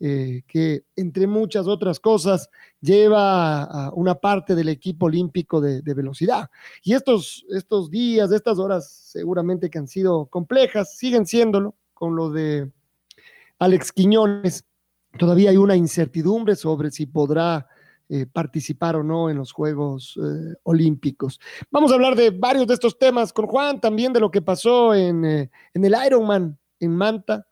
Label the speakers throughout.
Speaker 1: eh, que entre muchas otras cosas lleva a una parte del equipo olímpico de, velocidad. Y estos, estos días, estas horas seguramente que han sido complejas, siguen siéndolo con lo de Alex Quiñones. Todavía hay una incertidumbre sobre si podrá eh, participar o no en los Juegos eh, Olímpicos. Vamos a hablar de varios de estos temas con Juan, también de lo que pasó en, en el Ironman en Manta,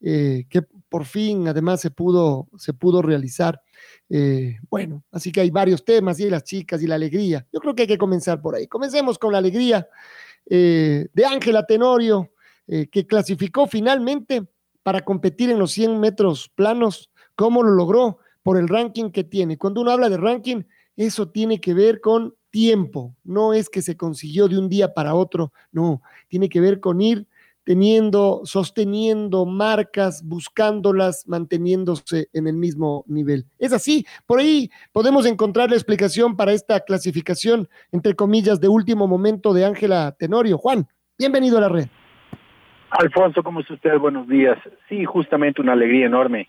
Speaker 1: que por fin además se pudo, se pudo realizar. Eh, bueno, así que hay varios temas y las chicas y la alegría. Yo creo que hay que comenzar por ahí. Comencemos con la alegría eh, de Ángela Tenorio, eh, que clasificó finalmente para competir en los 100 metros planos. ¿Cómo lo logró? Por el ranking que tiene. Cuando uno habla de ranking, eso tiene que ver con tiempo. No es que se consiguió de un día para otro, no, tiene que ver con ir teniendo, sosteniendo marcas, buscándolas, manteniéndose en el mismo nivel. Es así, por ahí podemos encontrar la explicación para esta clasificación, entre comillas, de último momento de Ángela Tenorio. Juan, bienvenido a la red.
Speaker 2: Alfonso, ¿cómo está usted? Buenos días. Sí, justamente una alegría enorme.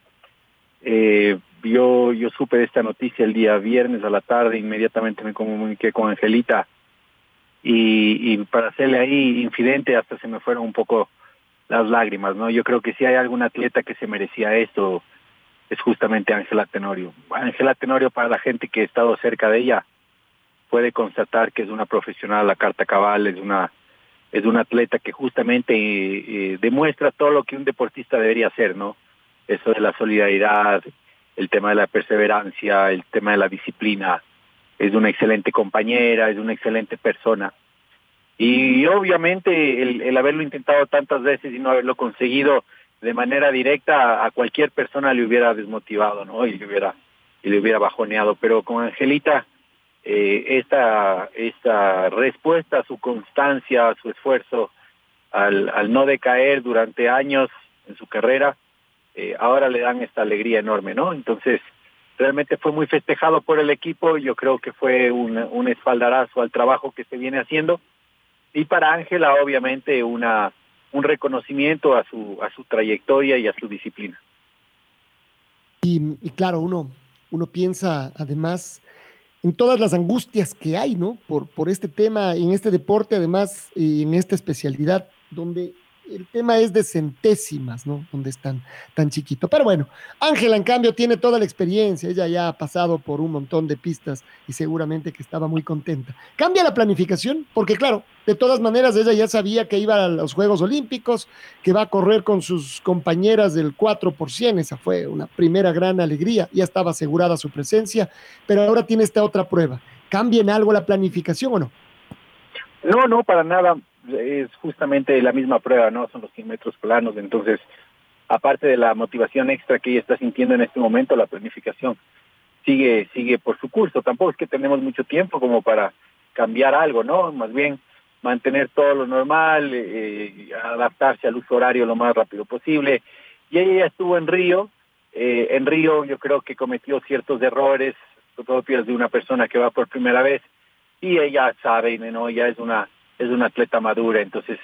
Speaker 2: Eh, yo, yo supe esta noticia el día viernes a la tarde, inmediatamente me comuniqué con Angelita y, para hacerle ahí infidente hasta se me fueron un poco las lágrimas, ¿no? Yo creo que si hay algún atleta que se merecía esto es justamente Ángela Tenorio. Ángela Tenorio para la gente que ha estado cerca de ella puede constatar que es una profesional la carta cabal, es una es una atleta que justamente eh, demuestra todo lo que un deportista debería hacer, ¿no? Eso de la solidaridad, el tema de la perseverancia, el tema de la disciplina, es una excelente compañera, es una excelente persona. Y obviamente el, haberlo intentado tantas veces y no haberlo conseguido de manera directa a cualquier persona le hubiera desmotivado, ¿no? Y le hubiera, y le hubiera bajoneado. Pero con Angelita, eh, esta, esta respuesta, su constancia, su esfuerzo al, al no decaer durante años en su carrera, eh, ahora le dan esta alegría enorme, ¿no? Entonces, realmente fue muy festejado por el equipo, yo creo que fue un, un espaldarazo al trabajo que se viene haciendo y para Ángela obviamente una un reconocimiento a su a su trayectoria y a su disciplina.
Speaker 1: Y, claro, uno uno piensa además en todas las angustias que hay, ¿no? Por, por este tema, en este deporte, además, y en esta especialidad, donde el tema es de centésimas, ¿no? Donde están tan chiquito. Pero bueno, Ángela, en cambio, tiene toda la experiencia. Ella ya ha pasado por un montón de pistas y seguramente que estaba muy contenta. Cambia la planificación, porque claro, de todas maneras, ella ya sabía que iba a los Juegos Olímpicos, que va a correr con sus compañeras del 4 por 100. Esa fue una primera gran alegría. Ya estaba asegurada su presencia, pero ahora tiene esta otra prueba. ¿Cambia en algo la planificación o no?
Speaker 2: No, no, para nada es justamente la misma prueba, ¿no? Son los 100 metros planos, entonces, aparte de la motivación extra que ella está sintiendo en este momento, la planificación sigue, sigue por su curso. Tampoco es que tenemos mucho tiempo como para cambiar algo, ¿no? Más bien mantener todo lo normal, eh, adaptarse al uso horario lo más rápido posible. Y ella ya estuvo en Río, eh, en Río yo creo que cometió ciertos errores propios de una persona que va por primera vez y ella sabe, ¿no? Ella es una es una atleta madura, entonces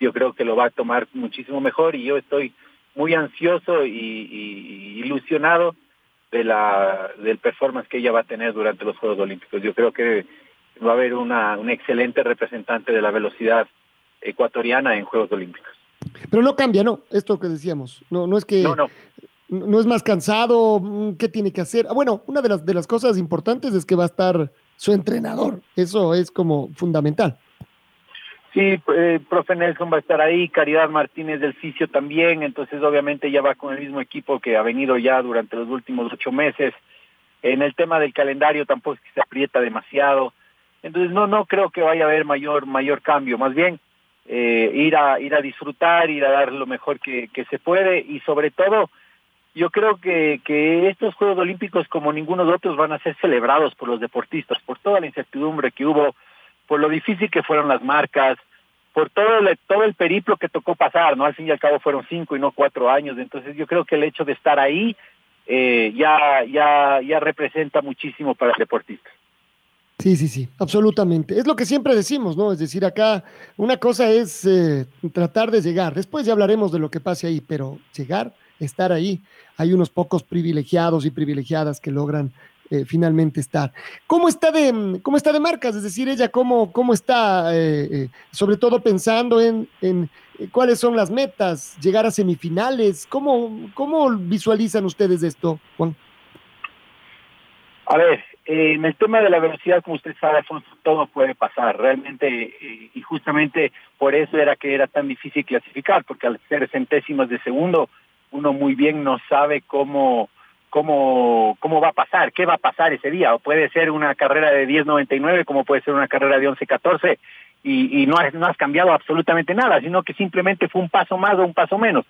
Speaker 2: yo creo que lo va a tomar muchísimo mejor y yo estoy muy ansioso y, ilusionado de la del performance que ella va a tener durante los Juegos Olímpicos. Yo creo que va a haber una, una excelente representante de la velocidad ecuatoriana en Juegos Olímpicos.
Speaker 1: Pero no cambia, ¿no? Esto que decíamos. No, no es que no, no. no es más cansado, mm, ¿qué tiene que hacer? Ah, bueno, una de las de las cosas importantes es que va a estar su entrenador. Eso es como fundamental.
Speaker 2: Sí, eh, profe Nelson va a estar ahí, Caridad Martínez del Fisio también, entonces obviamente ya va con el mismo equipo que ha venido ya durante los últimos ocho meses. En el tema del calendario tampoco es que se aprieta demasiado, entonces no no creo que vaya a haber mayor mayor cambio, más bien eh, ir a ir a disfrutar, ir a dar lo mejor que, que se puede y sobre todo yo creo que, que estos Juegos Olímpicos como ninguno de otros van a ser celebrados por los deportistas, por toda la incertidumbre que hubo por lo difícil que fueron las marcas, por todo el, todo el periplo que tocó pasar, ¿no? Al fin y al cabo fueron cinco y no cuatro años, entonces yo creo que el hecho de estar ahí eh, ya, ya, ya representa muchísimo para el deportista.
Speaker 1: Sí, sí, sí, absolutamente. Es lo que siempre decimos, ¿no? Es decir, acá una cosa es eh, tratar de llegar, después ya hablaremos de lo que pase ahí, pero llegar, estar ahí, hay unos pocos privilegiados y privilegiadas que logran eh, finalmente estar. ¿Cómo está de, cómo está de marcas? Es decir, ella cómo, cómo está, eh, eh, sobre todo pensando en, en cuáles son las metas, llegar a semifinales. ¿Cómo, cómo visualizan ustedes esto, Juan?
Speaker 2: A ver, en el tema de la velocidad, como usted sabe, Alfonso, todo puede pasar. Realmente, y justamente por eso era que era tan difícil clasificar, porque al ser centésimas de segundo, uno muy bien no sabe cómo cómo, cómo va a pasar, qué va a pasar ese día. O puede ser una carrera de 10.99 como puede ser una carrera de 11.14 y, y no, has, no has cambiado absolutamente nada, sino que simplemente fue un paso más o un paso menos.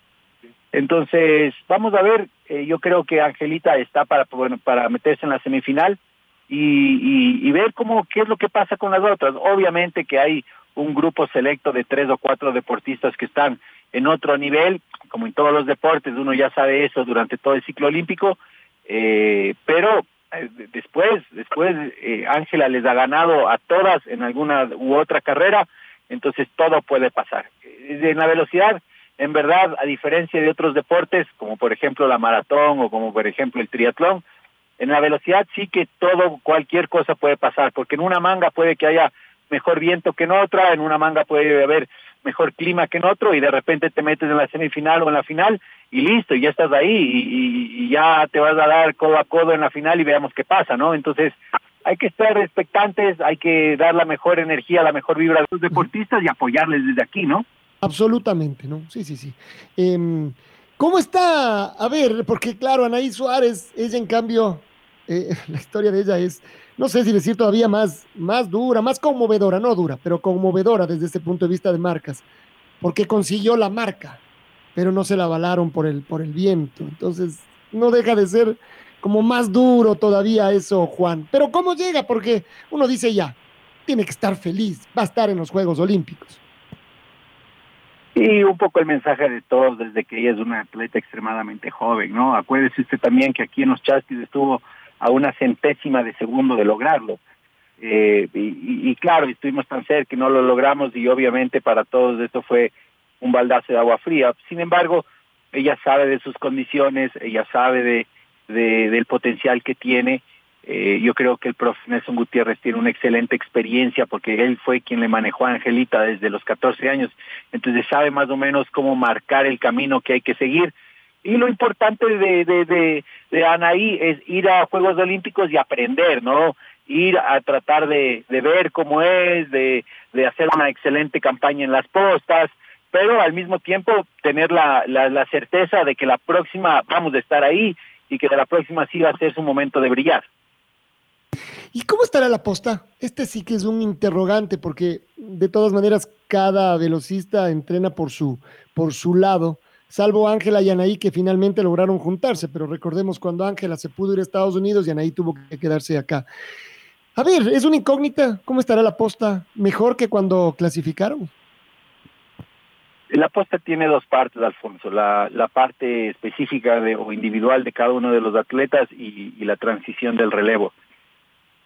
Speaker 2: Entonces, vamos a ver, eh, yo creo que Angelita está para, bueno, para meterse en la semifinal y, y, y ver cómo, qué es lo que pasa con las otras. Obviamente que hay un grupo selecto de tres o cuatro deportistas que están en otro nivel, como en todos los deportes, uno ya sabe eso durante todo el ciclo olímpico, eh, pero eh, después, después eh, Ángela les ha ganado a todas en alguna u otra carrera, entonces todo puede pasar. En la velocidad, en verdad, a diferencia de otros deportes, como por ejemplo la maratón o como por ejemplo el triatlón, en la velocidad sí que todo, cualquier cosa puede pasar, porque en una manga puede que haya mejor viento que en otra, en una manga puede haber mejor clima que en otro y de repente te metes en la semifinal o en la final y listo, y ya estás ahí y, y, ya te vas a dar codo a codo en la final y veamos qué pasa, ¿no? Entonces hay que estar expectantes, hay que dar la mejor energía, la mejor vibra a los deportistas y apoyarles desde aquí, ¿no?
Speaker 1: Absolutamente, ¿no? Sí, sí, sí. Eh, ¿Cómo está? A ver, porque claro, Anaí Suárez, ella en cambio, eh, la historia de ella es no sé si decir todavía más, más dura, más conmovedora, no dura, pero conmovedora desde este punto de vista de marcas, porque consiguió la marca, pero no se la avalaron por el, por el viento. Entonces, no deja de ser como más duro todavía eso, Juan. Pero ¿cómo llega? Porque uno dice ya, tiene que estar feliz, va a estar en los Juegos Olímpicos.
Speaker 2: Y un poco el mensaje de todos desde que ella es una atleta extremadamente joven, ¿no? Acuérdese usted también que aquí en los Chastis estuvo a una centésima de segundo de lograrlo. Eh, y, claro, estuvimos tan cerca y no lo logramos y obviamente para todos esto fue un baldazo de agua fría. Sin embargo, ella sabe de sus condiciones, ella sabe de, de del potencial que tiene. Eh, yo creo que el profe Nelson Gutiérrez tiene una excelente experiencia porque él fue quien le manejó a Angelita desde los 14 años, entonces sabe más o menos cómo marcar el camino que hay que seguir y lo importante de, de, de, Anaí es ir a Juegos Olímpicos y aprender, ¿no? Ir a tratar de, de ver cómo es, de, de hacer una excelente campaña en las postas, pero al mismo tiempo tener la, la, la certeza de que la próxima vamos a estar ahí y que de la próxima sí va a ser su momento de brillar.
Speaker 1: ¿Y cómo estará la posta? Este sí que es un interrogante porque de todas maneras cada velocista entrena por su, por su lado salvo Ángela y Anaí que finalmente lograron juntarse, pero recordemos cuando Ángela se pudo ir a Estados Unidos y Anaí tuvo que quedarse acá. A ver, es una incógnita, ¿cómo estará la posta? ¿Mejor que cuando clasificaron?
Speaker 2: La posta tiene dos partes, Alfonso, la, parte específica de, o individual de cada uno de los atletas y, la transición del relevo.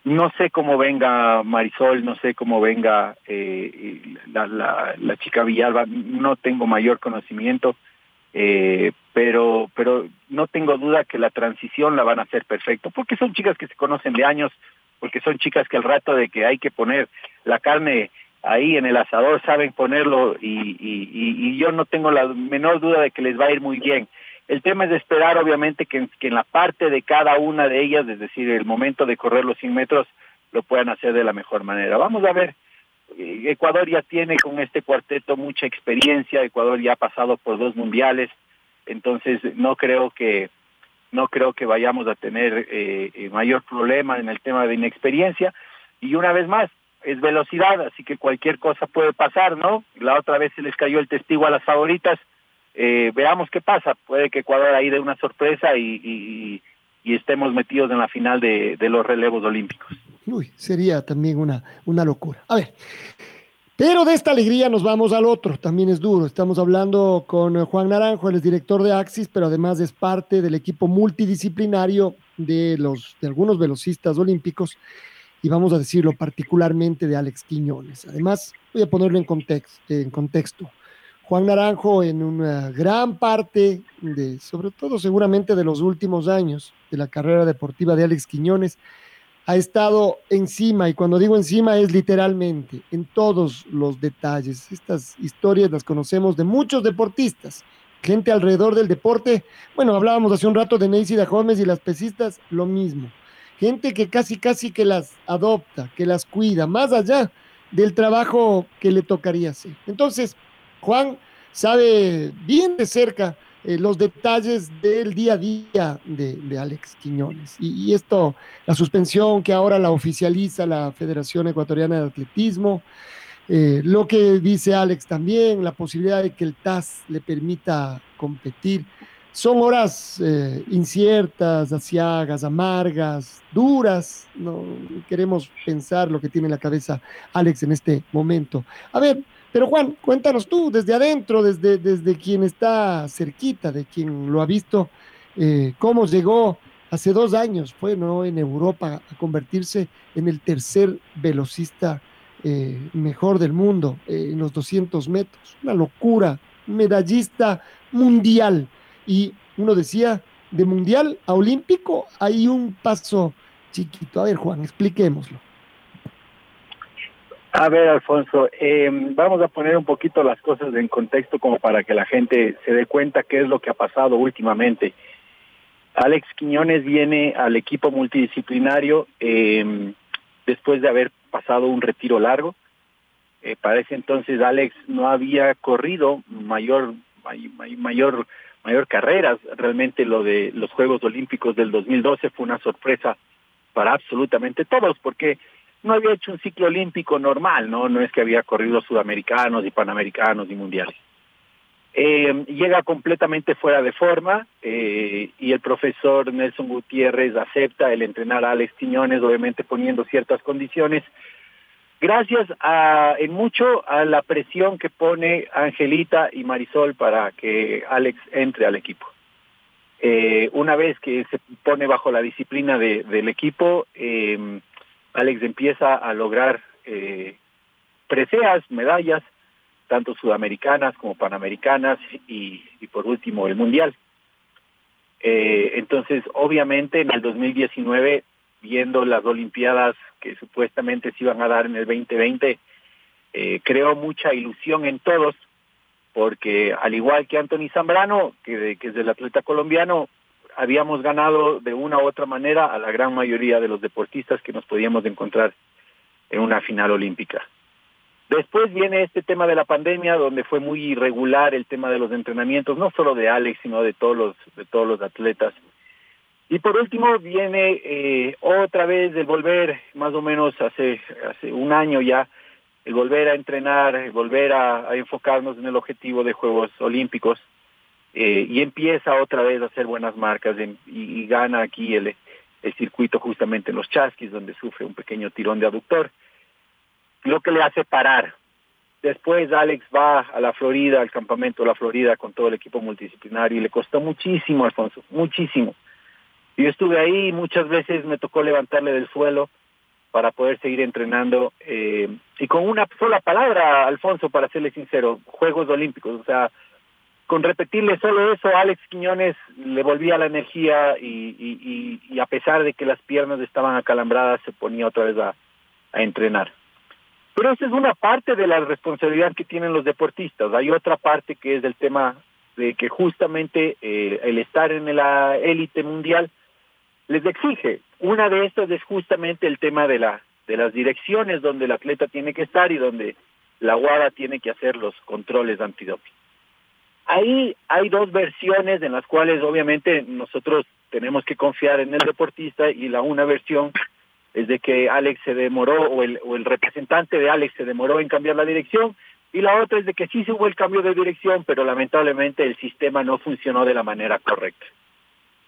Speaker 2: No sé cómo venga Marisol, no sé cómo venga eh, la, la chica Villalba, no tengo mayor conocimiento eh, pero pero no tengo duda que la transición la van a hacer perfecto, porque son chicas que se conocen de años, porque son chicas que al rato de que hay que poner la carne ahí en el asador saben ponerlo y, y, yo no tengo la menor duda de que les va a ir muy bien. El tema es de esperar, obviamente, que, que en la parte de cada una de ellas, es decir, el momento de correr los 100 metros, lo puedan hacer de la mejor manera. Vamos a ver, Ecuador ya tiene con este cuarteto mucha experiencia, Ecuador ya ha pasado por dos mundiales, entonces no creo que no creo que vayamos a tener eh, mayor problema en el tema de inexperiencia y una vez más es velocidad, así que cualquier cosa puede pasar, ¿no? La otra vez se les cayó el testigo a las favoritas, eh, veamos qué pasa, puede que Ecuador ahí dé una sorpresa y, estemos metidos en la final de los relevos olímpicos.
Speaker 1: Uy, sería también una, una locura. A ver, pero de esta alegría nos vamos al otro, también es duro. Estamos hablando con Juan Naranjo, él es director de Axis, pero además es parte del equipo multidisciplinario de, los, de algunos velocistas olímpicos y vamos a decirlo particularmente de Alex Quiñones. Además, voy a ponerlo en contexto. En contexto. Juan Naranjo en una gran parte de, sobre todo seguramente de los últimos años de la carrera deportiva de Alex Quiñones, ha estado encima, y cuando digo encima es literalmente, en todos los detalles. Estas historias las conocemos de muchos deportistas, gente alrededor del deporte. Bueno, hablábamos hace un rato de Neisida Gómez y las pesistas, lo mismo. Gente que casi, casi que las adopta, que las cuida, más allá del trabajo que le tocaría hacer. Entonces, Juan sabe bien de cerca eh, los detalles del día a día de, de Alex Quiñones. Y, esto, la suspensión que ahora la oficializa la Federación Ecuatoriana de Atletismo, eh, lo que dice Alex también, la posibilidad de que el TAS le permita competir. Son horas eh, inciertas, asiagas, amargas, duras. No queremos pensar lo que tiene en la cabeza Alex en este momento. A ver, pero Juan, cuéntanos tú, desde adentro, desde, desde quien está cerquita, de quien lo ha visto, eh, cómo llegó hace dos años, fue ¿no? en Europa a convertirse en el tercer velocista eh, mejor del mundo eh, en los 200 metros. Una locura, medallista mundial. Y uno decía, de mundial a olímpico hay un paso chiquito. A ver, Juan, expliquémoslo.
Speaker 2: A ver, Alfonso, eh, vamos a poner un poquito las cosas en contexto como para que la gente se dé cuenta qué es lo que ha pasado últimamente. Alex Quiñones viene al equipo multidisciplinario eh, después de haber pasado un retiro largo. Eh, para ese entonces Alex no había corrido mayor, mayor, mayor, mayor carreras. Realmente lo de los Juegos Olímpicos del 2012 fue una sorpresa para absolutamente todos, porque no había hecho un ciclo olímpico normal, ¿no? No es que había corrido sudamericanos y panamericanos y mundiales. Eh, llega completamente fuera de forma eh, y el profesor Nelson Gutiérrez acepta el entrenar a Alex Quiñones, obviamente poniendo ciertas condiciones, gracias a, en mucho a la presión que pone Angelita y Marisol para que Alex entre al equipo. Eh, una vez que se pone bajo la disciplina de, del equipo, eh, Alex empieza a lograr eh, preseas, medallas, tanto sudamericanas como panamericanas y, por último el mundial. Eh, entonces, obviamente en el 2019, viendo las Olimpiadas que supuestamente se iban a dar en el 2020, eh, creó mucha ilusión en todos, porque al igual que Anthony Zambrano, que, que es el atleta colombiano, habíamos ganado de una u otra manera a la gran mayoría de los deportistas que nos podíamos encontrar en una final olímpica. Después viene este tema de la pandemia, donde fue muy irregular el tema de los entrenamientos, no solo de Alex, sino de todos los, de todos los atletas. Y por último viene eh, otra vez el volver, más o menos hace, hace un año ya, el volver a entrenar, el volver a, a enfocarnos en el objetivo de Juegos Olímpicos eh, y empieza otra vez a hacer buenas marcas y, y, gana aquí el, el circuito justamente en los chasquis donde sufre un pequeño tirón de aductor, lo que le hace parar. Después Alex va a la Florida, al campamento de la Florida con todo el equipo multidisciplinario y le costó muchísimo, Alfonso, muchísimo. Yo estuve ahí, muchas veces me tocó levantarle del suelo para poder seguir entrenando eh, y con una sola palabra, Alfonso, para serle sincero, Juegos Olímpicos, o sea, con repetirle solo eso, Alex Quiñones le volvía la energía y, a pesar de que las piernas estaban acalambradas, se ponía otra vez a, entrenar. Pero esa es una parte de la responsabilidad que tienen los deportistas. Hay otra parte que es el tema de que justamente eh, el estar en la élite mundial les exige. Una de estas es justamente el tema de la de las direcciones donde el atleta tiene que estar y donde la UADA tiene que hacer los controles antidoping. Ahí hay dos versiones en las cuales obviamente nosotros tenemos que confiar en el deportista y la una versión es de que Alex se demoró o el, representante de Alex se demoró en cambiar la dirección y la otra es de que sí se hubo el cambio de dirección, pero lamentablemente el sistema no funcionó de la manera correcta.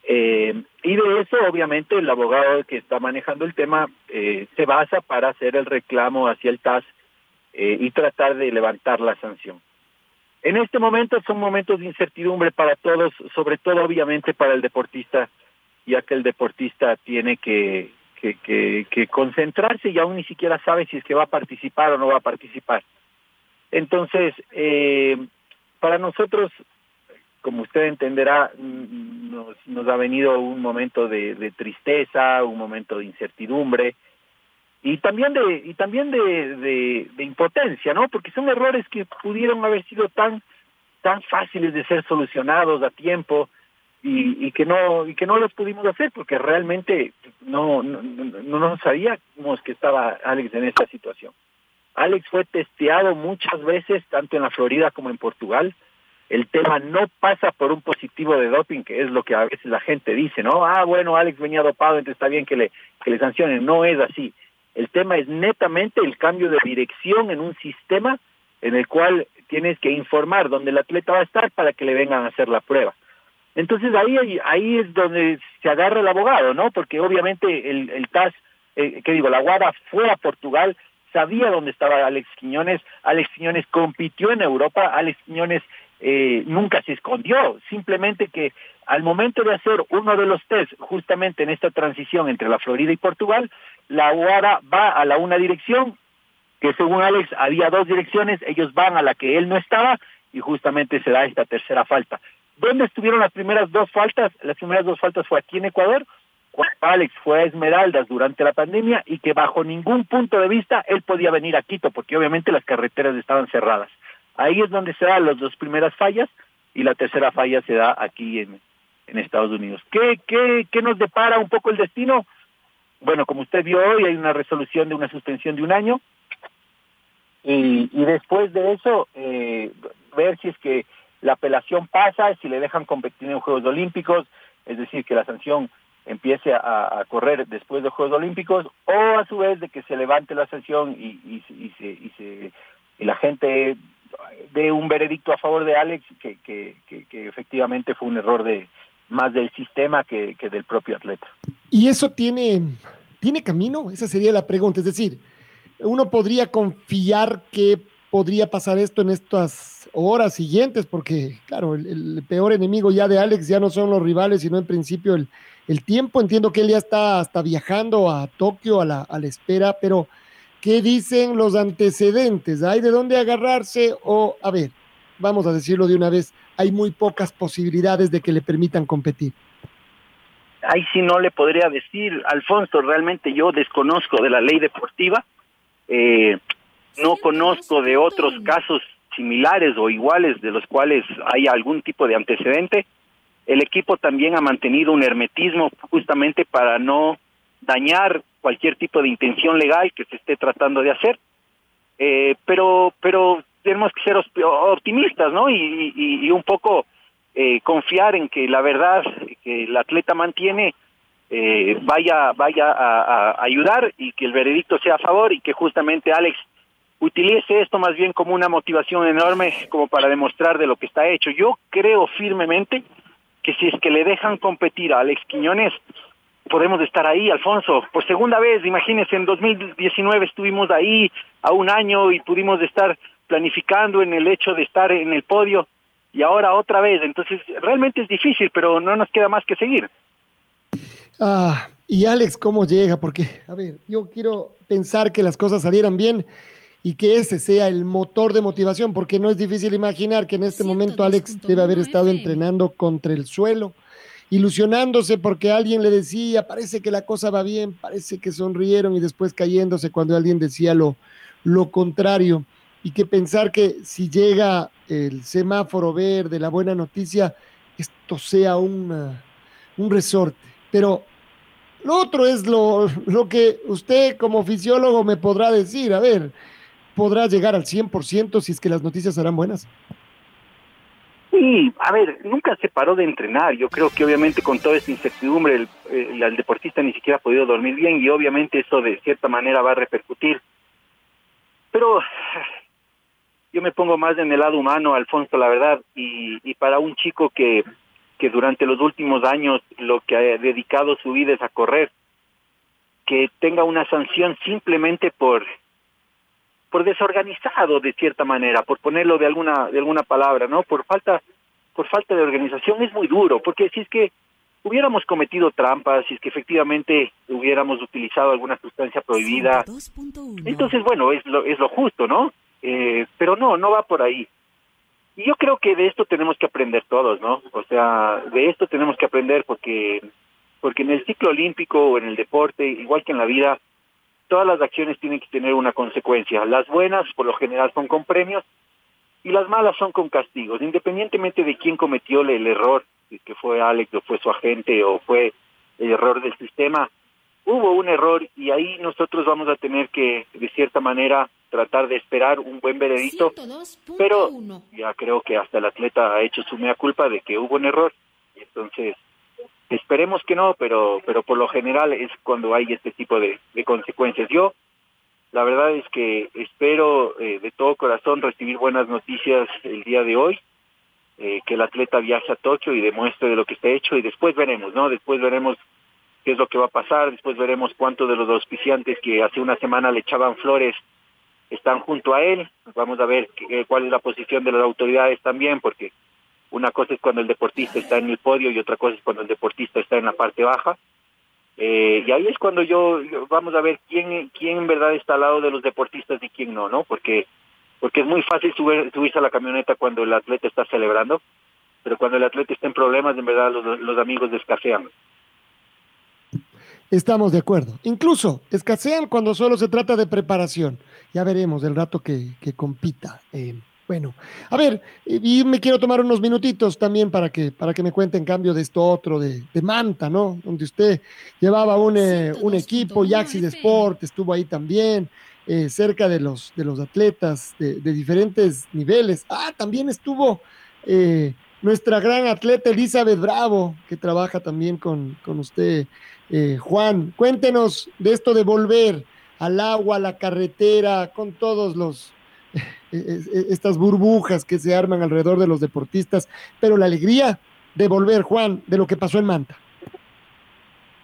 Speaker 2: Eh, y de eso, obviamente, el abogado que está manejando el tema eh, se basa para hacer el reclamo hacia el TAS eh, y tratar de levantar la sanción. En este momento son momentos de incertidumbre para todos, sobre todo, obviamente, para el deportista, ya que el deportista tiene que, que, que, que concentrarse y aún ni siquiera sabe si es que va a participar o no va a participar. Entonces, eh, para nosotros, como usted entenderá, nos, nos ha venido un momento de, tristeza, un momento de incertidumbre y también de y también de, de, impotencia, ¿no? Porque son errores que pudieron haber sido tan tan fáciles de ser solucionados a tiempo y, y que no y que no los pudimos hacer porque realmente no no, no, no sabíamos que estaba Alex en esta situación. Alex fue testeado muchas veces, tanto en la Florida como en Portugal. El tema no pasa por un positivo de doping, que es lo que a veces la gente dice, ¿no? Ah, bueno, Alex venía dopado, entonces está bien que le, que le sancionen. No es así. El tema es netamente el cambio de dirección en un sistema en el cual tienes que informar dónde el atleta va a estar para que le vengan a hacer la prueba. Entonces ahí, ahí es donde se agarra el abogado, ¿no? Porque obviamente el, el TAS, eh, que digo, la Guada fue a Portugal, sabía dónde estaba Alex Quiñones, Alex Quiñones compitió en Europa, Alex Quiñones eh, nunca se escondió, simplemente que al momento de hacer uno de los test, justamente en esta transición entre la Florida y Portugal, la UARA va a la una dirección, que según Alex había dos direcciones, ellos van a la que él no estaba y justamente se da esta tercera falta. ¿Dónde estuvieron las primeras dos faltas? Las primeras dos faltas fue aquí en Ecuador, Alex fue a Esmeraldas durante la pandemia y que bajo ningún punto de vista él podía venir a Quito porque obviamente las carreteras estaban cerradas. Ahí es donde se dan las dos primeras fallas y la tercera falla se da aquí en, en Estados Unidos. ¿Qué, qué, ¿Qué nos depara un poco el destino? Bueno, como usted vio hoy, hay una resolución de una suspensión de un año. Y, después de eso eh, ver si es que la apelación pasa, si le dejan competir en Juegos Olímpicos, es decir, que la sanción empiece a, correr después de Juegos Olímpicos o a su vez de que se levante la sanción y, y, y, se, y, se, y la gente dé un veredicto a favor de Alex que efectivamente fue un error de más del sistema que, que, del propio atleta.
Speaker 1: ¿Y eso tiene, tiene camino? Esa sería la pregunta. Es decir, uno podría confiar que podría pasar esto en estas horas siguientes, porque claro, el, peor enemigo ya de Alex ya no son los rivales, sino en principio el, el tiempo. Entiendo que él ya está hasta viajando a Tokio a la, a la espera, pero ¿qué dicen los antecedentes? ¿Hay de dónde agarrarse? O, a ver, vamos a decirlo de una vez, hay muy pocas posibilidades de que le permitan competir.
Speaker 2: Ahí sí no le podría decir, Alfonso, realmente yo desconozco de la ley deportiva, eh, no conozco de otros casos similares o iguales de los cuales hay algún tipo de antecedente el equipo también ha mantenido un hermetismo justamente para no dañar cualquier tipo de intención legal que se esté tratando de hacer. Eh, pero, pero tenemos que ser optimistas, ¿no? Y, un poco eh, confiar en que la verdad que el atleta mantiene eh, vaya, vaya a, a ayudar y que el veredicto sea a favor y que justamente Alex utilice esto más bien como una motivación enorme como para demostrar de lo que está hecho. Yo creo firmemente que si es que le dejan competir a Alex Quiñones, podemos estar ahí, Alfonso, por segunda vez, imagínense, en 2019 estuvimos ahí a un año y pudimos estar planificando en el hecho de estar en el podio y ahora otra vez, entonces realmente es difícil, pero no nos queda más que seguir.
Speaker 1: Ah, y Alex, ¿cómo llega? Porque, a ver, yo quiero pensar que las cosas salieran bien y que ese sea el motor de motivación, porque no es difícil imaginar que en este momento Alex debe haber estado entrenando contra el suelo, ilusionándose porque alguien le decía, parece que la cosa va bien, parece que sonrieron y después cayéndose cuando alguien decía lo, lo contrario. Y que pensar que si llega el semáforo verde, la buena noticia, esto sea un, resorte. Pero lo otro es lo, lo que usted como fisiólogo me podrá decir. A ver, ¿podrá llegar al 100% si es que las noticias serán buenas?
Speaker 2: Sí, a ver, nunca se paró de entrenar. Yo creo que obviamente con toda esta incertidumbre el, el, deportista ni siquiera ha podido dormir bien y obviamente eso de cierta manera va a repercutir. Pero yo me pongo más en el lado humano, Alfonso, la verdad, y, y para un chico que, que durante los últimos años lo que ha dedicado su vida es a correr, que tenga una sanción simplemente por por desorganizado de cierta manera, por ponerlo de alguna de alguna palabra, ¿no? Por falta por falta de organización es muy duro, porque si es que hubiéramos cometido trampas, si es que efectivamente hubiéramos utilizado alguna sustancia prohibida, entonces bueno, es lo es lo justo, ¿no? Eh, pero no, no va por ahí. Y yo creo que de esto tenemos que aprender todos, ¿no? O sea, de esto tenemos que aprender porque porque en el ciclo olímpico o en el deporte, igual que en la vida, todas las acciones tienen que tener una consecuencia. Las buenas, por lo general, son con premios y las malas son con castigos, independientemente de quién cometió el error, que fue Alex o fue su agente o fue el error del sistema. Hubo un error y ahí nosotros vamos a tener que, de cierta manera, tratar de esperar un buen veredicto, pero ya creo que hasta el atleta ha hecho su mea culpa de que hubo un error, entonces Esperemos que no, pero, pero por lo general es cuando hay este tipo de, consecuencias. Yo, la verdad es que espero eh, de todo corazón recibir buenas noticias el día de hoy, eh, que el atleta viaje a Tokio y demuestre de lo que está hecho y después veremos, ¿no? Después veremos qué es lo que va a pasar, después veremos cuántos de los auspiciantes que hace una semana le echaban flores están junto a él, vamos a ver cuál es la posición de las autoridades también, porque una cosa es cuando el deportista está en el podio y otra cosa es cuando el deportista está en la parte baja. Eh, y ahí es cuando yo, vamos a ver quién quién en verdad está al lado de los deportistas y quién no, ¿no? Porque porque es muy fácil subir, subirse a la camioneta cuando el atleta está celebrando, pero cuando el atleta está en problemas, en verdad los, los amigos escasean.
Speaker 1: Estamos de acuerdo. Incluso escasean cuando solo se trata de preparación. Ya veremos el rato que, que compita. Eh, bueno, a ver, y me quiero tomar unos minutitos también para que, para que me cuente en cambio de esto otro, de, Manta, ¿no? Donde usted llevaba un, eh, un equipo, Yaxi de Sport, estuvo ahí también, eh, cerca de los, de los atletas de, diferentes niveles. Ah, también estuvo eh, nuestra gran atleta Elizabeth Bravo, que trabaja también con, con usted, Juan. Cuéntenos de esto de volver al agua, a la carretera, con todos los estas burbujas que se arman alrededor de los deportistas, pero la alegría de volver, Juan, de lo que pasó en Manta.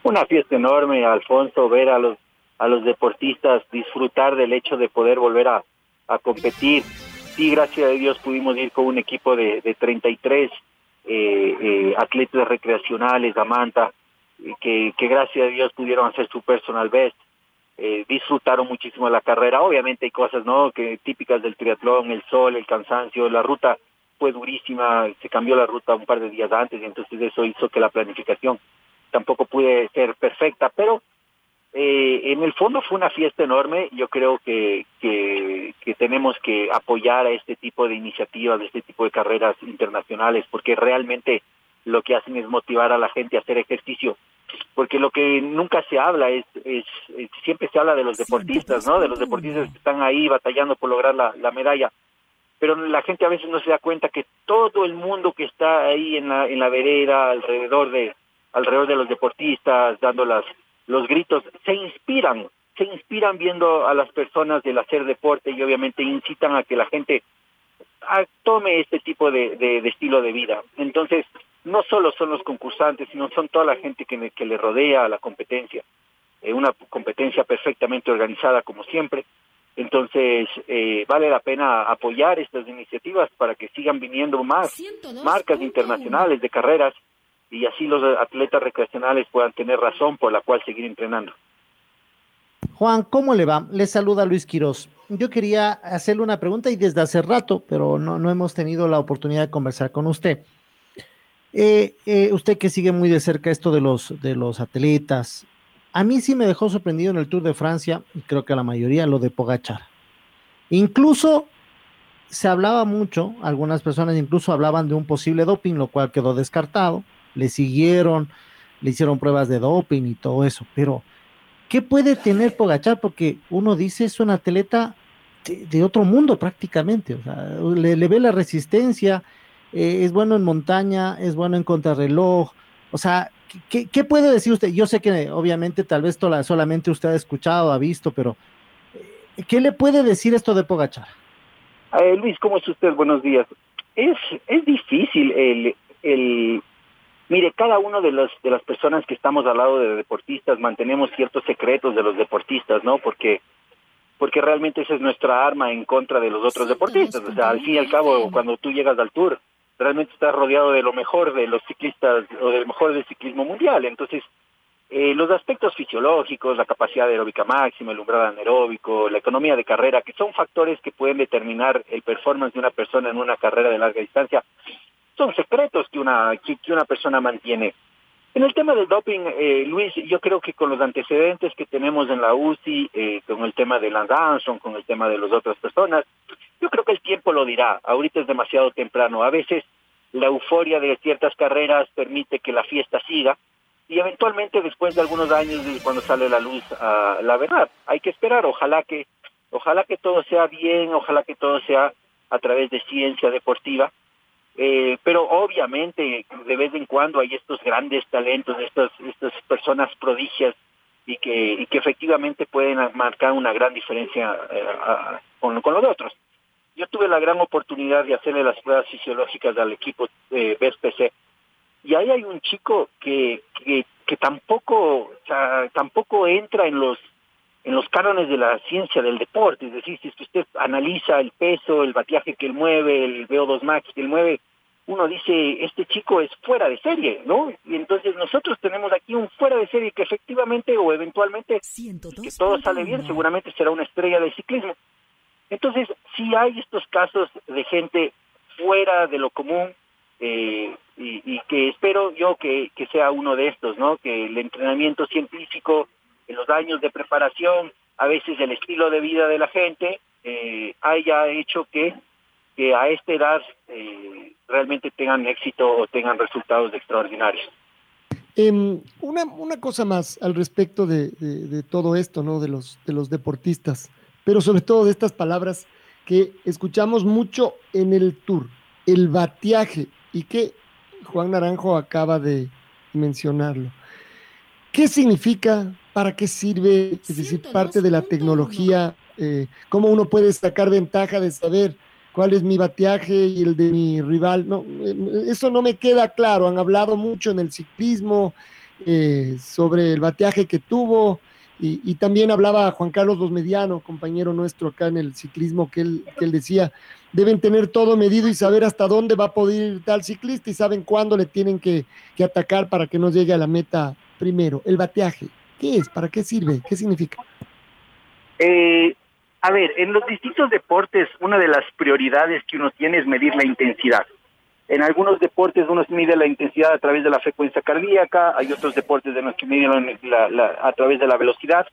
Speaker 2: Una fiesta enorme, Alfonso, ver a los a los deportistas disfrutar del hecho de poder volver a, a competir. Sí, gracias a Dios pudimos ir con un equipo de, de 33 eh, eh, atletas recreacionales a Manta, que, que gracias a Dios pudieron hacer su personal best eh, disfrutaron muchísimo la carrera. Obviamente hay cosas no que típicas del triatlón, el sol, el cansancio, la ruta fue durísima, se cambió la ruta un par de días antes y entonces eso hizo que la planificación tampoco pude ser perfecta, pero eh, en el fondo fue una fiesta enorme. Yo creo que, que, que tenemos que apoyar a este tipo de iniciativas, de este tipo de carreras internacionales, porque realmente lo que hacen es motivar a la gente a hacer ejercicio porque lo que nunca se habla es, es, siempre se habla de los deportistas, ¿no? De los deportistas que están ahí batallando por lograr la, la, medalla, pero la gente a veces no se da cuenta que todo el mundo que está ahí en la en la vereda alrededor de alrededor de los deportistas dando las los gritos se inspiran, se inspiran viendo a las personas del hacer deporte y obviamente incitan a que la gente tome este tipo de, de, de estilo de vida. Entonces, no solo son los concursantes, sino son toda la gente que, que le rodea a la competencia. Eh, una competencia perfectamente organizada como siempre. Entonces, eh, vale la pena apoyar estas iniciativas para que sigan viniendo más marcas internacionales de carreras y así los atletas recreacionales puedan tener razón por la cual seguir entrenando.
Speaker 3: Juan, ¿cómo le va? Le saluda Luis Quiroz. Yo quería hacerle una pregunta y desde hace rato, pero no, no hemos tenido la oportunidad de conversar con usted. Eh, eh, usted que sigue muy de cerca esto de los, de los atletas, a mí sí me dejó sorprendido en el Tour de Francia, y creo que a la mayoría, lo de Pogachar. Incluso se hablaba mucho, algunas personas incluso hablaban de un posible doping, lo cual quedó descartado, le siguieron le hicieron pruebas de doping y todo eso, pero ¿qué puede tener Pogachar? Porque uno dice es un atleta de, otro mundo prácticamente, o sea, le, ve la resistencia, eh, es bueno en montaña, es bueno en contrarreloj, o sea, ¿qué, puede decir usted? Yo sé que obviamente tal vez toda, solamente usted ha escuchado, ha visto, pero eh, ¿qué le puede decir esto de Pogachar?
Speaker 2: Eh, Luis, ¿cómo es usted? Buenos días. Es, es difícil el, el Mire, cada uno de los de las personas que estamos al lado de deportistas mantenemos ciertos secretos de los deportistas, ¿no? Porque porque realmente esa es nuestra arma en contra de los otros deportistas. O sea, al fin y al cabo, cuando tú llegas al Tour, realmente estás rodeado de lo mejor de los ciclistas o del mejor del ciclismo mundial. Entonces, eh, los aspectos fisiológicos, la capacidad aeróbica máxima, el umbral anaeróbico, la economía de carrera, que son factores que pueden determinar el performance de una persona en una carrera de larga distancia, son secretos que una, que, una persona mantiene. En el tema del doping, eh, Luis, yo creo que con los antecedentes que tenemos en la UCI, eh, con el tema de Lance Armstrong, con el tema de las otras personas, yo creo que el tiempo lo dirá. Ahorita es demasiado temprano. A veces la euforia de ciertas carreras permite que la fiesta siga y eventualmente después de algunos años cuando sale la luz a la verdad. Hay que esperar. Ojalá que, ojalá que todo sea bien, ojalá que todo sea a través de ciencia deportiva eh, pero obviamente de vez en cuando hay estos grandes talentos, estas, estas personas prodigias y que, que efectivamente pueden marcar una gran diferencia eh, con, con los otros. Yo tuve la gran oportunidad de hacerle las pruebas fisiológicas al equipo de BSPC y ahí hay un chico que, que, que tampoco, tampoco entra en los en los cánones de la ciencia del deporte, es decir, si usted analiza el peso, el bateaje que él mueve, el VO2 max que él mueve, uno dice, este chico es fuera de serie, ¿no? Y entonces nosotros tenemos aquí un fuera de serie que efectivamente o eventualmente, que todo sale bien, seguramente será una estrella del ciclismo. Entonces, si hay estos casos de gente fuera de lo común eh, y, y, que espero yo que, que sea uno de estos, ¿no? Que el entrenamiento científico, en los años de preparación, a veces el estilo de vida de la gente, eh, haya hecho que, que a esta edad eh, realmente tengan éxito o tengan resultados extraordinarios.
Speaker 1: Eh, una, una, cosa más al respecto de, de, de, todo esto, ¿no? De los, de los deportistas, pero sobre todo de estas palabras que escuchamos mucho en el tour, el bateaje, y que Juan Naranjo acaba de mencionarlo. ¿Qué significa para qué sirve, es decir, parte de la tecnología, eh, cómo uno puede sacar ventaja de saber cuál es mi bateaje y el de mi rival. No, eh, eso no me queda claro. Han hablado mucho en el ciclismo eh, sobre el bateaje que tuvo y, y, también hablaba Juan Carlos Dos Mediano, compañero nuestro acá en el ciclismo, que él, que él decía, deben tener todo medido y saber hasta dónde va a poder ir tal ciclista y saben cuándo le tienen que, que atacar para que no llegue a la meta primero. El bateaje. ¿Qué es? ¿Para qué sirve? ¿Qué significa?
Speaker 2: Eh, a ver, en los distintos deportes, una de las prioridades que uno tiene es medir la intensidad. En algunos deportes uno mide la intensidad a través de la frecuencia cardíaca, hay otros deportes en los que miden la, la, a través de la velocidad,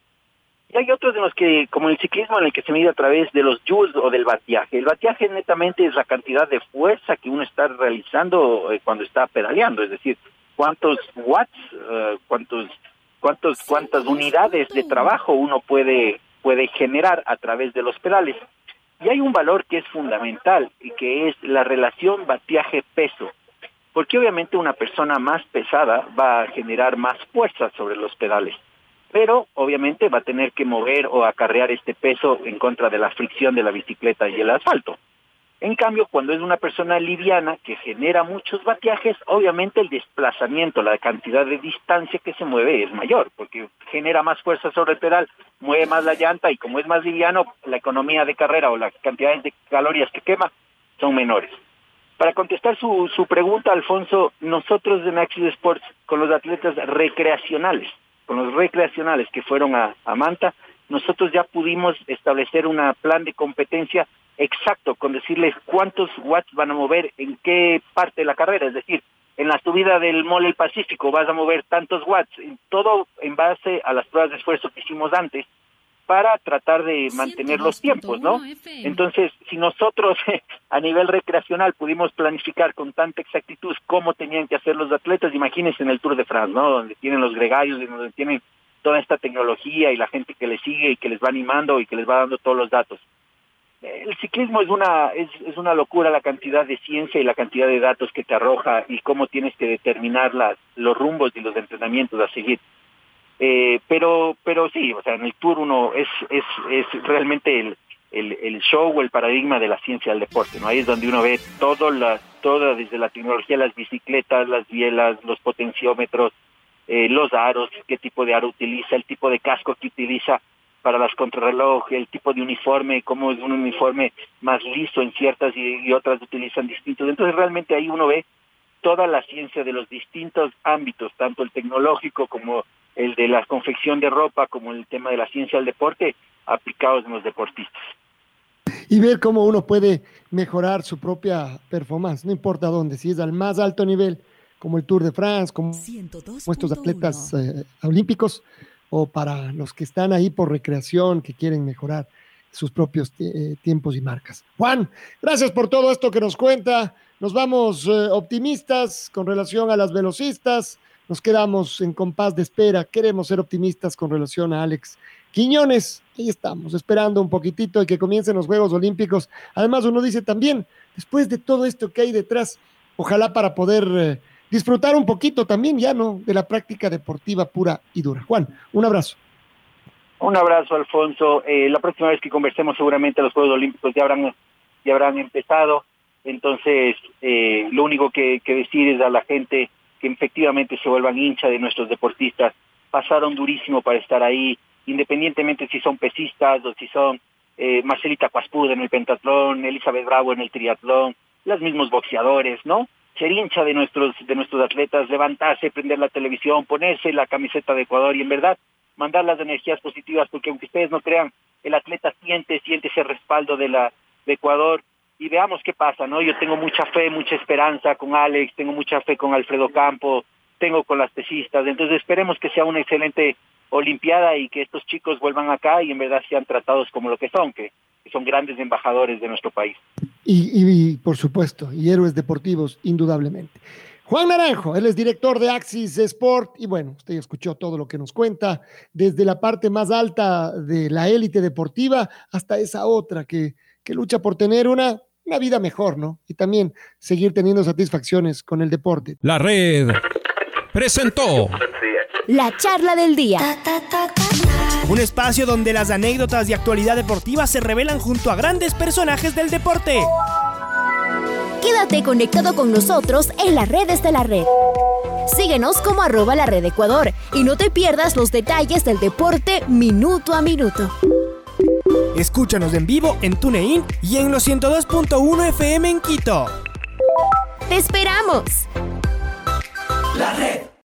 Speaker 2: y hay otros en los que, como el ciclismo, en el que se mide a través de los joules o del bateaje. El bateaje netamente es la cantidad de fuerza que uno está realizando eh, cuando está pedaleando, es decir, cuántos watts, uh, cuántos cuántos, cuántas unidades de trabajo uno puede, puede generar a través de los pedales. Y hay un valor que es fundamental y que es la relación bateaje-peso. Porque obviamente una persona más pesada va a generar más fuerza sobre los pedales. Pero obviamente va a tener que mover o acarrear este peso en contra de la fricción de la bicicleta y el asfalto. En cambio, cuando es una persona liviana que genera muchos bateajes, obviamente el desplazamiento, la cantidad de distancia que se mueve es mayor, porque genera más fuerza sobre el pedal, mueve más la llanta y como es más liviano, la economía de carrera o las cantidades de calorías que quema son menores. Para contestar su, su pregunta, Alfonso, nosotros en Axis Sports, con los atletas recreacionales, con los recreacionales que fueron a, a Manta, nosotros ya pudimos establecer un plan de competencia exacto con decirles cuántos watts van a mover en qué parte de la carrera, es decir, en la subida del Mole el Pacífico vas a mover tantos watts, todo en base a las pruebas de esfuerzo que hicimos antes, para tratar de mantener los tiempos, ¿no? Entonces, si nosotros a nivel recreacional pudimos planificar con tanta exactitud cómo tenían que hacer los atletas, imagínense en el Tour de France, ¿no? Donde tienen los gregarios donde tienen toda esta tecnología y la gente que les sigue y que les va animando y que les va dando todos los datos. El ciclismo es una es, es una locura la cantidad de ciencia y la cantidad de datos que te arroja y cómo tienes que determinar las, los rumbos y los entrenamientos a seguir. Eh, pero pero sí, o sea, en el Tour uno es es es realmente el, el, el show o el paradigma de la ciencia del deporte, ¿no? Ahí es donde uno ve todo la, todo desde la tecnología, las bicicletas, las bielas, los potenciómetros, eh, los aros, qué tipo de aro utiliza, el tipo de casco que utiliza para las contrarreloj, el tipo de uniforme, cómo es un uniforme más liso en ciertas y, y otras utilizan distintos. Entonces realmente ahí uno ve toda la ciencia de los distintos ámbitos, tanto el tecnológico como el de la confección de ropa, como el tema de la ciencia del deporte, aplicados en los deportistas.
Speaker 1: Y ver cómo uno puede mejorar su propia performance, no importa dónde, si es al más alto nivel, como el Tour de France, como estos atletas eh, olímpicos, o para los que están ahí por recreación, que quieren mejorar sus propios eh, tiempos y marcas. Juan, gracias por todo esto que nos cuenta. Nos vamos eh, optimistas con relación a las velocistas. Nos quedamos en compás de espera. Queremos ser optimistas con relación a Alex Quiñones. Ahí estamos, esperando un poquitito y que comiencen los Juegos Olímpicos. Además, uno dice también, después de todo esto que hay detrás, ojalá para poder eh, disfrutar un poquito también ya, ¿no? De la práctica deportiva pura y dura. Juan, un abrazo.
Speaker 2: Un abrazo, Alfonso. Eh, la próxima vez que conversemos, seguramente los Juegos Olímpicos ya habrán, ya habrán empezado. Entonces, eh, lo único que, que decir es a la gente que efectivamente se vuelvan hincha de nuestros deportistas. Pasaron durísimo para estar ahí, independientemente si son pesistas o si son eh, Marcelita Cuaspuda en el pentatlón, Elizabeth Bravo en el triatlón, los mismos boxeadores, ¿no? Ser hincha de nuestros, de nuestros atletas, levantarse, prender la televisión, ponerse la camiseta de Ecuador y en verdad mandar las energías positivas, porque aunque ustedes no crean, el atleta siente, siente ese respaldo de la de Ecuador y veamos qué pasa, ¿no? Yo tengo mucha fe, mucha esperanza con Alex, tengo mucha fe con Alfredo Campo, tengo con las pesistas, entonces esperemos que sea una excelente Olimpiada y que estos chicos vuelvan acá y en verdad sean tratados como lo que son, que, que son grandes embajadores de nuestro país.
Speaker 1: Y, y, por supuesto, y héroes deportivos, indudablemente. Juan Naranjo, él es director de Axis Sport y bueno, usted escuchó todo lo que nos cuenta, desde la parte más alta de la élite deportiva hasta esa otra que, que lucha por tener una, una vida mejor, ¿no? Y también seguir teniendo satisfacciones con el deporte.
Speaker 4: La red presentó
Speaker 5: la charla del día.
Speaker 6: Un espacio donde las anécdotas de actualidad deportiva se revelan junto a grandes personajes del deporte.
Speaker 5: Quédate conectado con nosotros en las redes de la red. Síguenos como arroba la red Ecuador y no te pierdas los detalles del deporte minuto a minuto.
Speaker 6: Escúchanos en vivo en TuneIn y en los 102.1 FM en Quito.
Speaker 5: ¡Te esperamos!
Speaker 6: La red.